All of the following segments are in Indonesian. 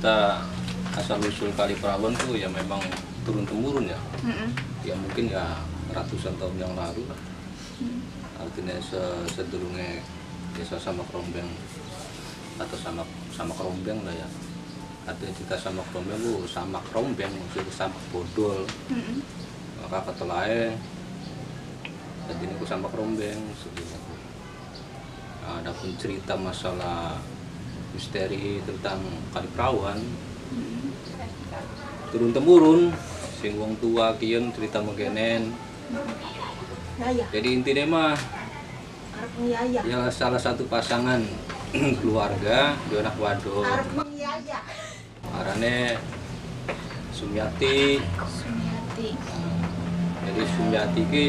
kita asal usul kali perawan tuh ya memang turun temurun ya Mm-mm. ya mungkin ya ratusan tahun yang lalu lah artinya se- sedurunge desa sama kerombeng atau sama sama kerombeng lah ya artinya kita sama kerombeng lu sama kerombeng maksudnya sama bodol Mm-mm. maka ketelae jadi aku sama kerombeng. Nah, adapun cerita masalah misteri tentang kali perawan. Turun temurun sing wong tua kian cerita megenen Yaya, jadi intinya mah ya salah satu pasangan keluarga dua anak wadon. Arane Sumiati. Sumiati. jadi Sumiati ki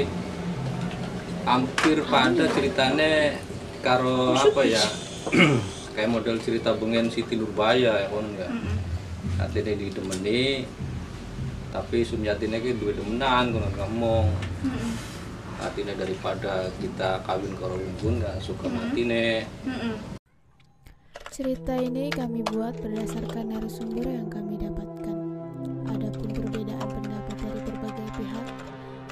hampir pada ceritanya karo apa ya kayak model cerita bengen Siti Nurbaya ya kon ya Mm-mm. artinya didemeni tapi ini ki duwe demenan kono ngomong Mm-mm. artinya daripada kita kawin karo unggun ya suka mati nih Mm-mm. Cerita ini kami buat berdasarkan narasumber yang kami dapatkan. Adapun perbedaan pendapat dari berbagai pihak,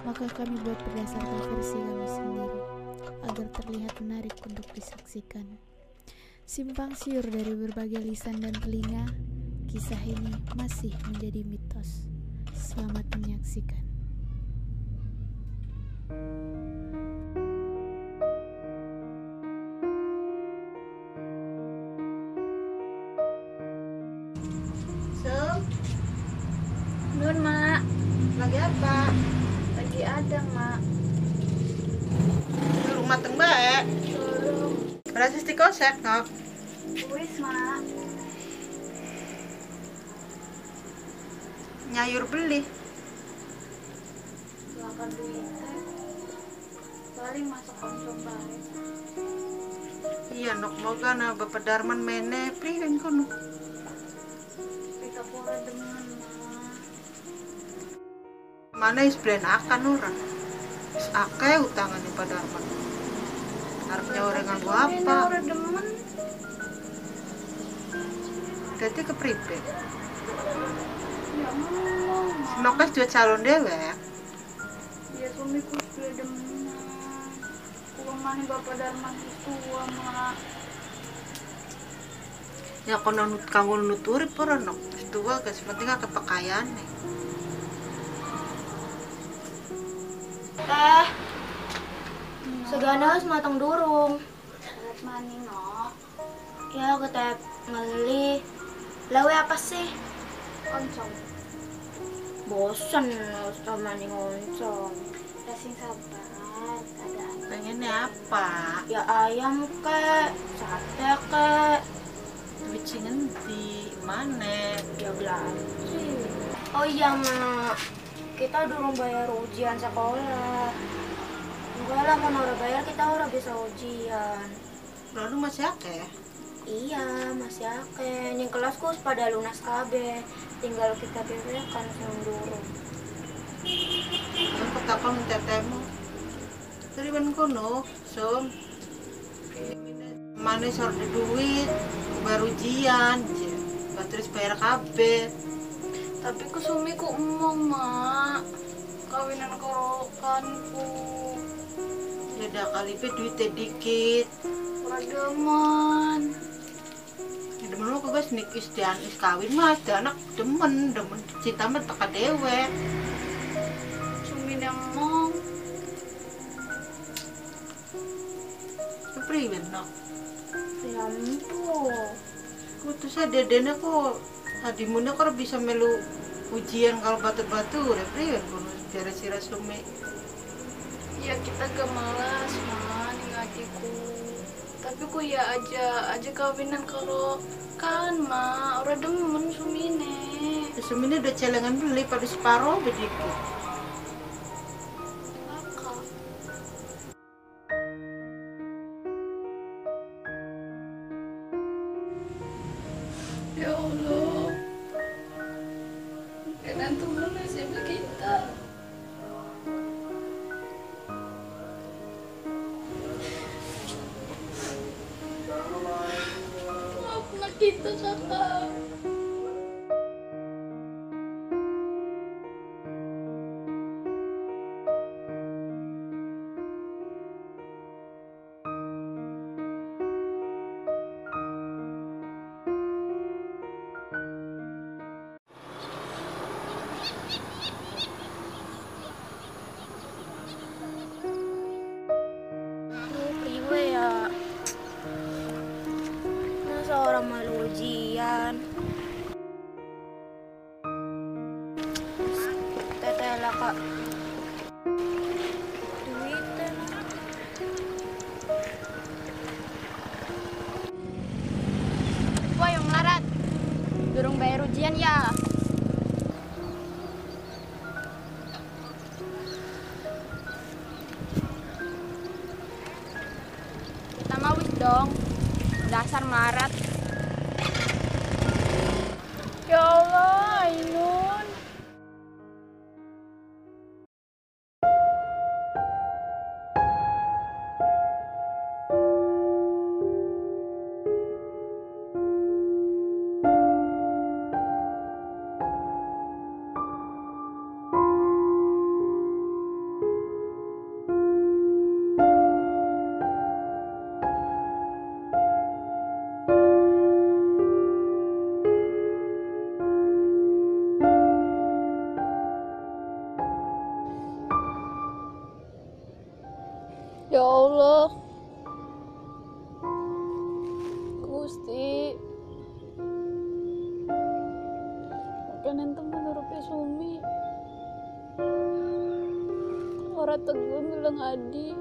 maka kami buat berdasarkan versi kami sendiri agar terlihat menarik untuk disaksikan. Simpang siur dari berbagai lisan dan telinga, kisah ini masih menjadi mitos. Selamat menyaksikan. Sum, Nun, Mak. lagi apa? Lagi ada, Mak. Di rumah teng bae. Turun. Berarti di kosek, nok. Wis, Mak. Nyayur beli. Duit, teh. Paling masuk konsum baik. Iya, nok moga na Bapak Darman mene priwen kono. Kita pura dengan, Mak. Mana is brand akan orang. Is ake utangan di Pak Darman. Harapnya orang nganggo apa? Berarti ke pripe. Ya. Nokes dua calon dewe. Ya suamiku sudah demen. Kurang mana Bapak Darman itu, Mak. Ya kono nut kanggo nuturi pura nok. Wis tua guys, penting ke pakaian nih. Teh, segana matang durung. Lihat mani, no. Ya, aku teh ngeli. Lawe apa sih? Oncom. Bosen sama nih ngoncong. Kasih sabar. Keadaan. Pengennya apa? Ya ayam ke, sate ke, Duit sing endi? Mana? ya belanja. Oh iya, Mak. Kita durung bayar ujian sekolah. Enggak lah, kan udah bayar kita udah bisa ujian. Lalu masih ake? Iya, masih ake. Yang kelasku pada lunas KB. Tinggal kita kan yang durung. Yang ketakon tetemu. Dari ban kono, som. Mana sor di duit, baru ujian, terus bayar KB. Tapi ku sumi ku emong, Mak. Kawinan karo kanku. Beda kali pe duitnya dikit. Demen. Ya demen lo kagak nik istian is kawin mas, dia anak demen, demen cinta mah teka dewe. Sumi emong. Priwen no. Ya ampun. Kutu saya dedenya kok tadi muna kok bisa melu ujian kalau batu-batu udah priwen kono cara sira sumi. Ya kita gak malas, Mak, ngatiku. Tapi ku ya aja, aja kawinan karo kan, Mak. Ora demen sumine. Sumi ini udah celengan beli pada separuh. Kakak. Ya Allah. Kalian tuh nasib kita. Maafkan kita, Durung bayar ujian ya. Kita Allah. Gusti. Makanan tuh menurut Sumi. Orang teguh bilang adi.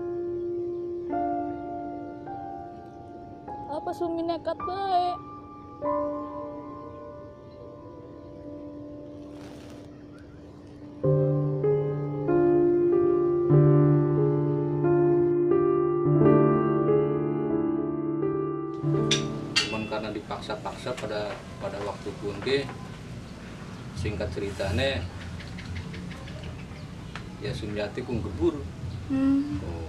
Apa Sumi nekat baik? Kunti singkat ceritanya ya Sumiati kung gebur Hmm. oh.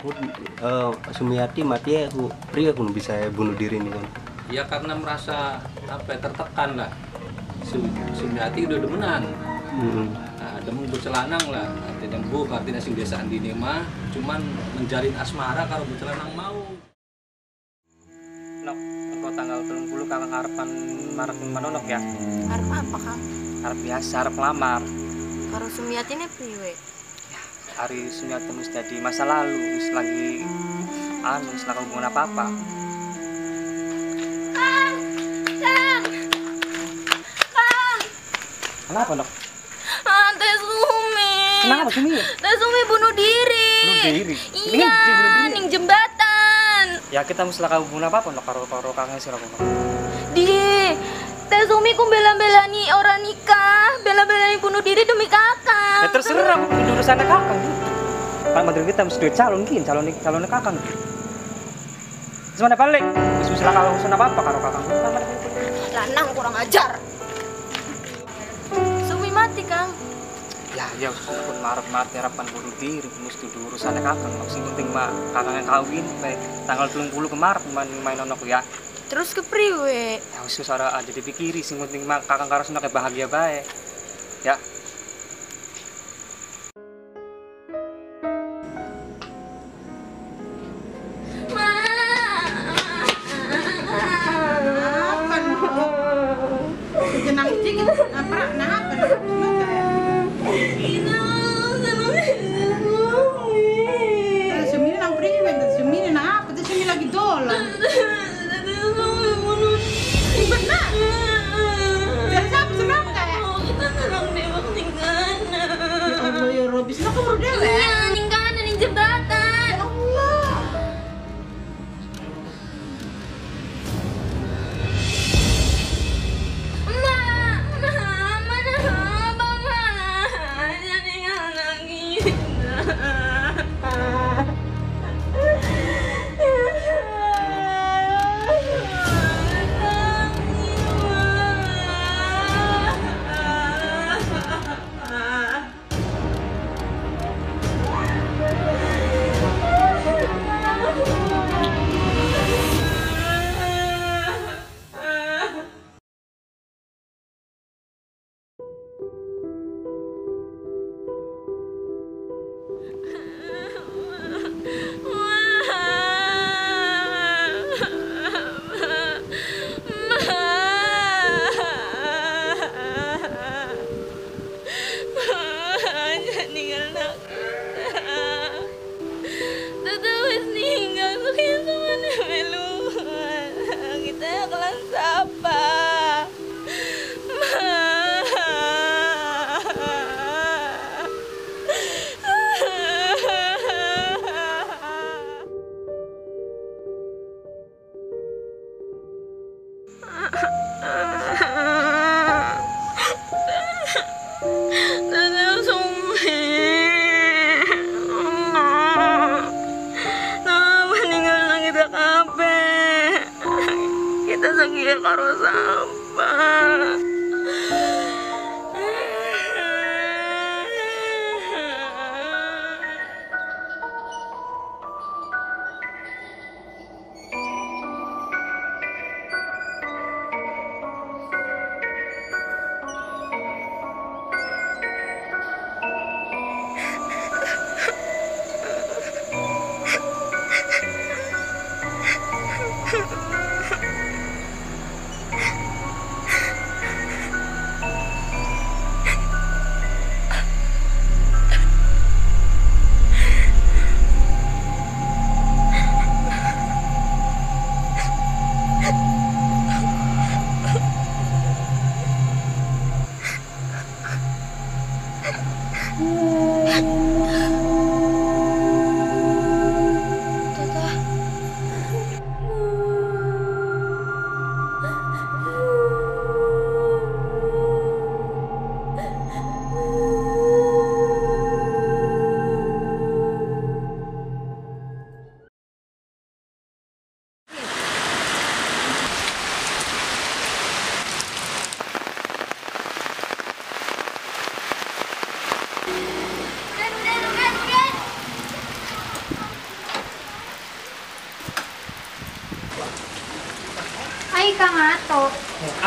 Aku eh, Sumiati mati ya aku pria aku bisa bunuh diri nih kan ya karena merasa apa ya, tertekan lah Sum- Sumiati udah demenan Mm-mm. nah, demen bercelanang lah artinya bu artinya sing desaan dini mah cuman menjalin asmara kalau bercelanang mau Nok, engko tanggal 30 kakang harapan maret manonok ya. Arep apa kang? Harap biasa, harap lamar. Karo Sumiati ini priwe? Hari Sumiati mesti jadi masa lalu, wis lagi anu, wis lagi hubungan apa-apa. Kenapa, Nok? Ah, Teh Sumi. Kenapa, Sumi? Teh Sumi bunuh diri. Bunuh diri? Iya, ning jembatan. Ya kita mesti lagi hubungan apa-apa, Nok, karo karo kakang sira Nok. Di Teh Sumi ku bela-belani orang nikah, bela-belani bunuh diri demi kakak. Ya terserah, itu urusannya kakang gitu. Pak Menteri kita mesti duit calon gini, calon calon kakang. Semuanya balik, wis wis lah kalau urusan apa-apa karo kakang. Lanang kurang ajar. Sumi mati, Kang. ya ya pun marah mati harapan bunuh diri mesti dulu urusannya kakang maksudnya penting mah kakang yang kawin tanggal 30 kemarin main main nonok ya terus ke priwe Ya wis ora aja dipikiri sing penting kakang karo seneng bahagia bae. Ya.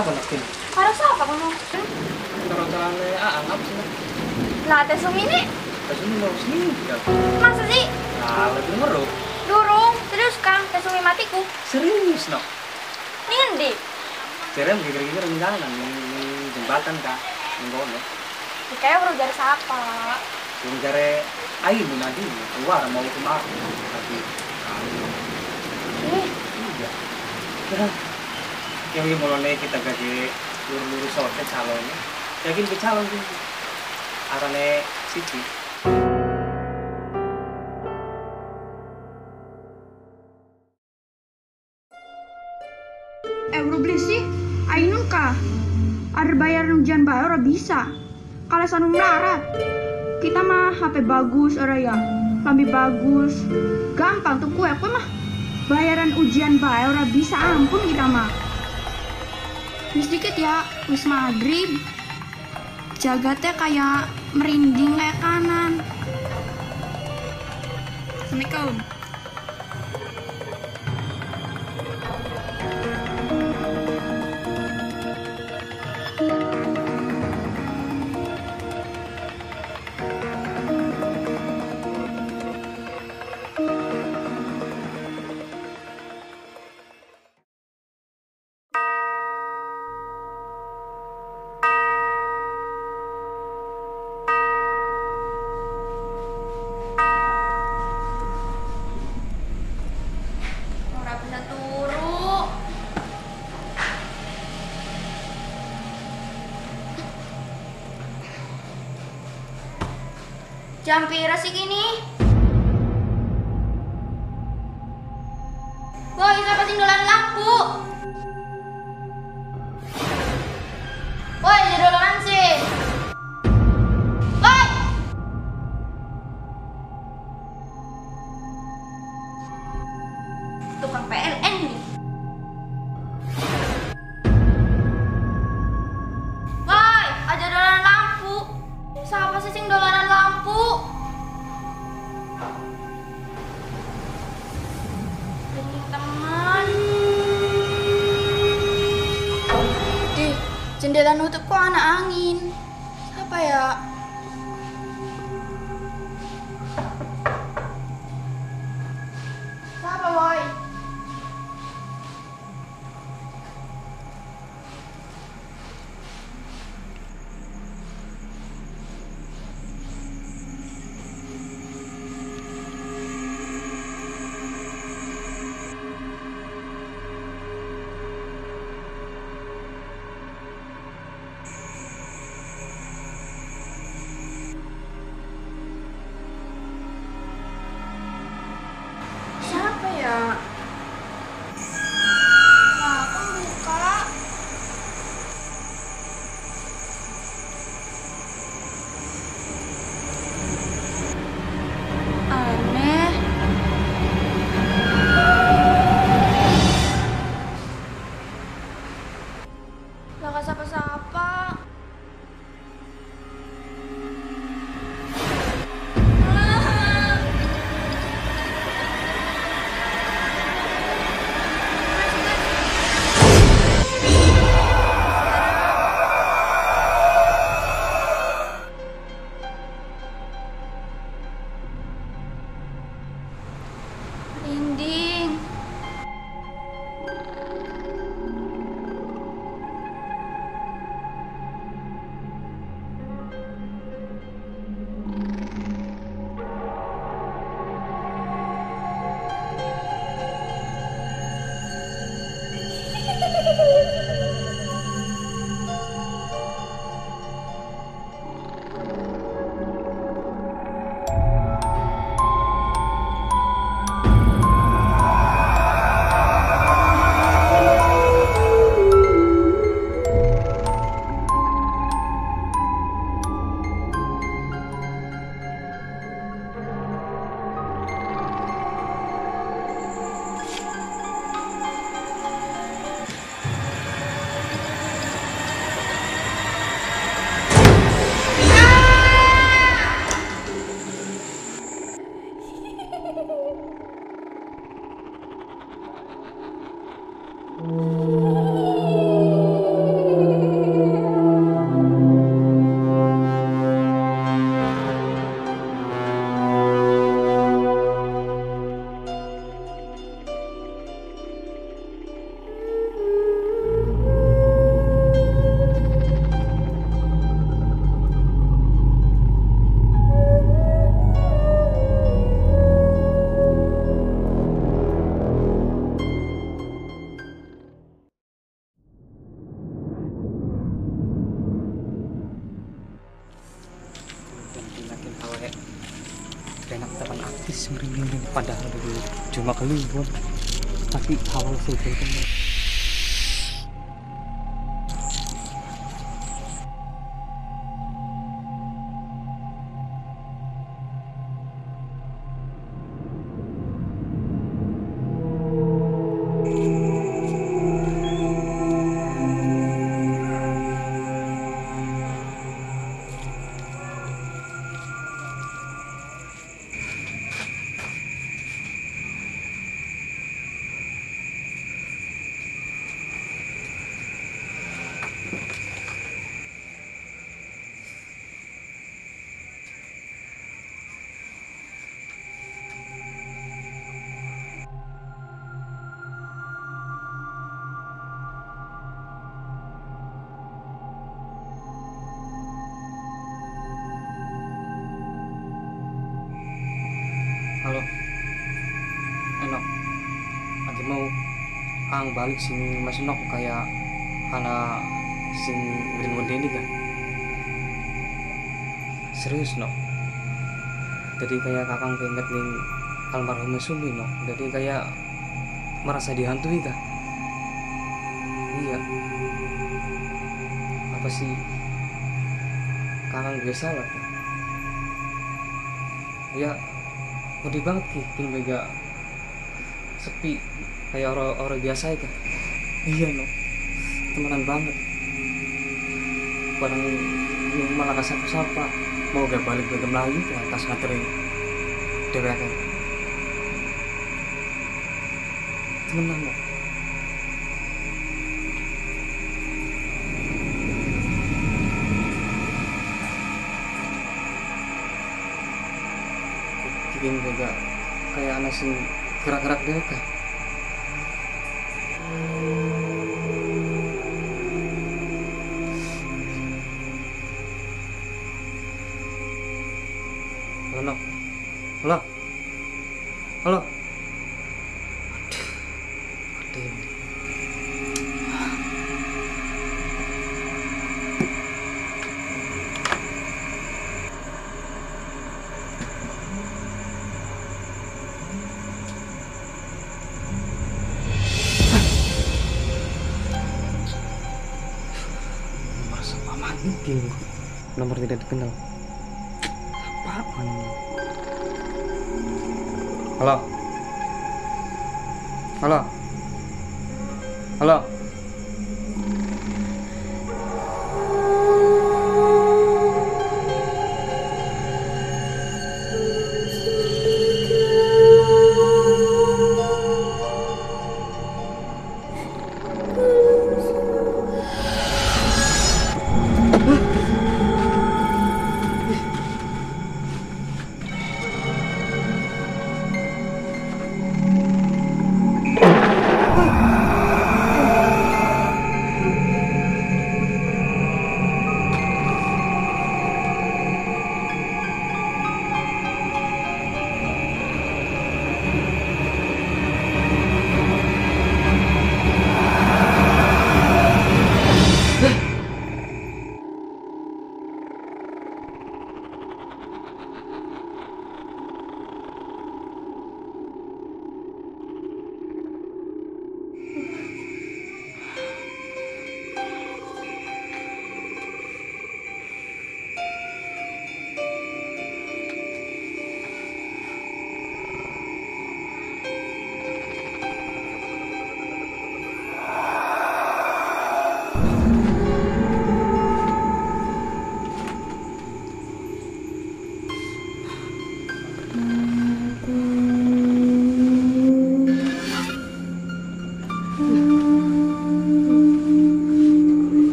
Apa nak tin? Para sa apa kamu? Karo tane aang apa sih? Latte sumini? Kasi mo sini. Masa sih? Ah, lagi ngero. Durung. Serius Kang, tes sumi matiku. Serius. Ini endi? Kira kira-kira rencangan yang jembatan kah? Yang kono. Kayak baru dari siapa? Yung jare ay mo na din. Keluar mau ke aku. Tapi Ih, iya. Kira ini mulai kita gaji lurus-lurus sorte calonnya. Yakin ke calon. Arane siji. Eh bro beli sih, ayo kah? Ada bayaran ujian bayar bisa. Kalau sanu melarat, kita mah HP bagus ora ya, lambi bagus, gampang tuh kue kue mah. Bayaran ujian bayar ora bisa ampun kita mah. Wis dikit ya, wis maghrib. Jagatnya kayak merinding kayak kanan. Assalamualaikum. Jam pira sih kini? jalan nutup kok anak angin. Apa ya? makalimot. Pati, hawang suto. nang balik sing mas nok kayak ana sing ngirim ini kan. Serius nok. Jadi kayak kakang pengen nih almarhum Sumi nok. Jadi kayak merasa dihantui kah? Iya. Apa sih? Kakang gue salah kan? ya mudah banget sih mega. Sepi kayak orang orang biasa ya iya no. Temenan banget. Barang malah kasar sapa. Mau gak balik ke lagi ke atas nganterin dewek kan temenan no. Bikin juga kayak anak sing gerak-gerak deh kah apaan halo? Halo? Halo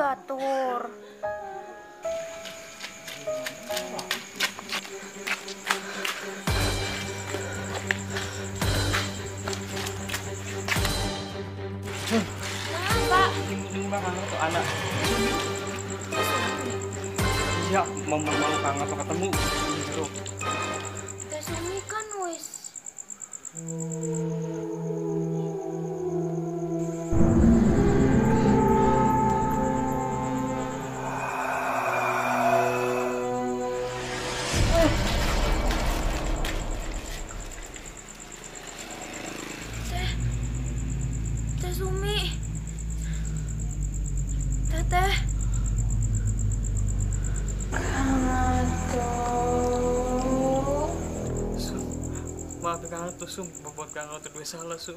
batur Ya, mau mau kangen atau ketemu. Gitu. gue salah, Sum.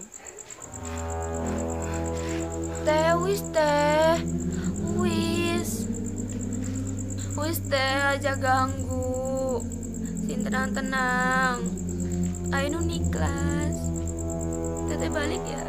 Teh, wis teh. Wis. Wis teh, aja ganggu. Sin tenang-tenang. Ainun ikhlas. Teteh balik ya.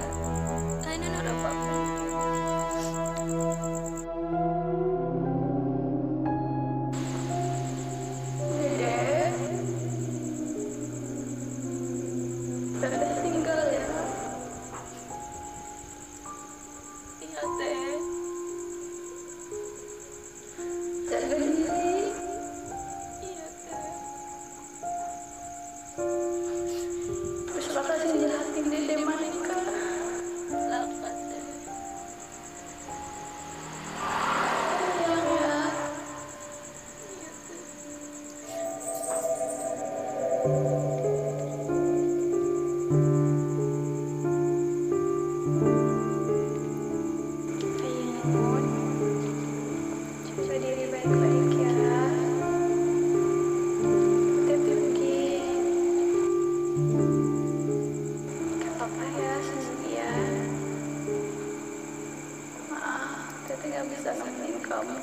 yang bisa nemenin kamu.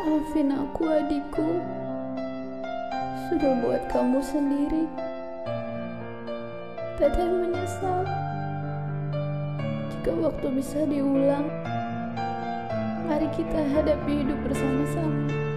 Maafin aku adikku. Sudah buat kamu sendiri. Teteh menyesal. Jika waktu bisa diulang Mari kita hadapi hidup bersama-sama.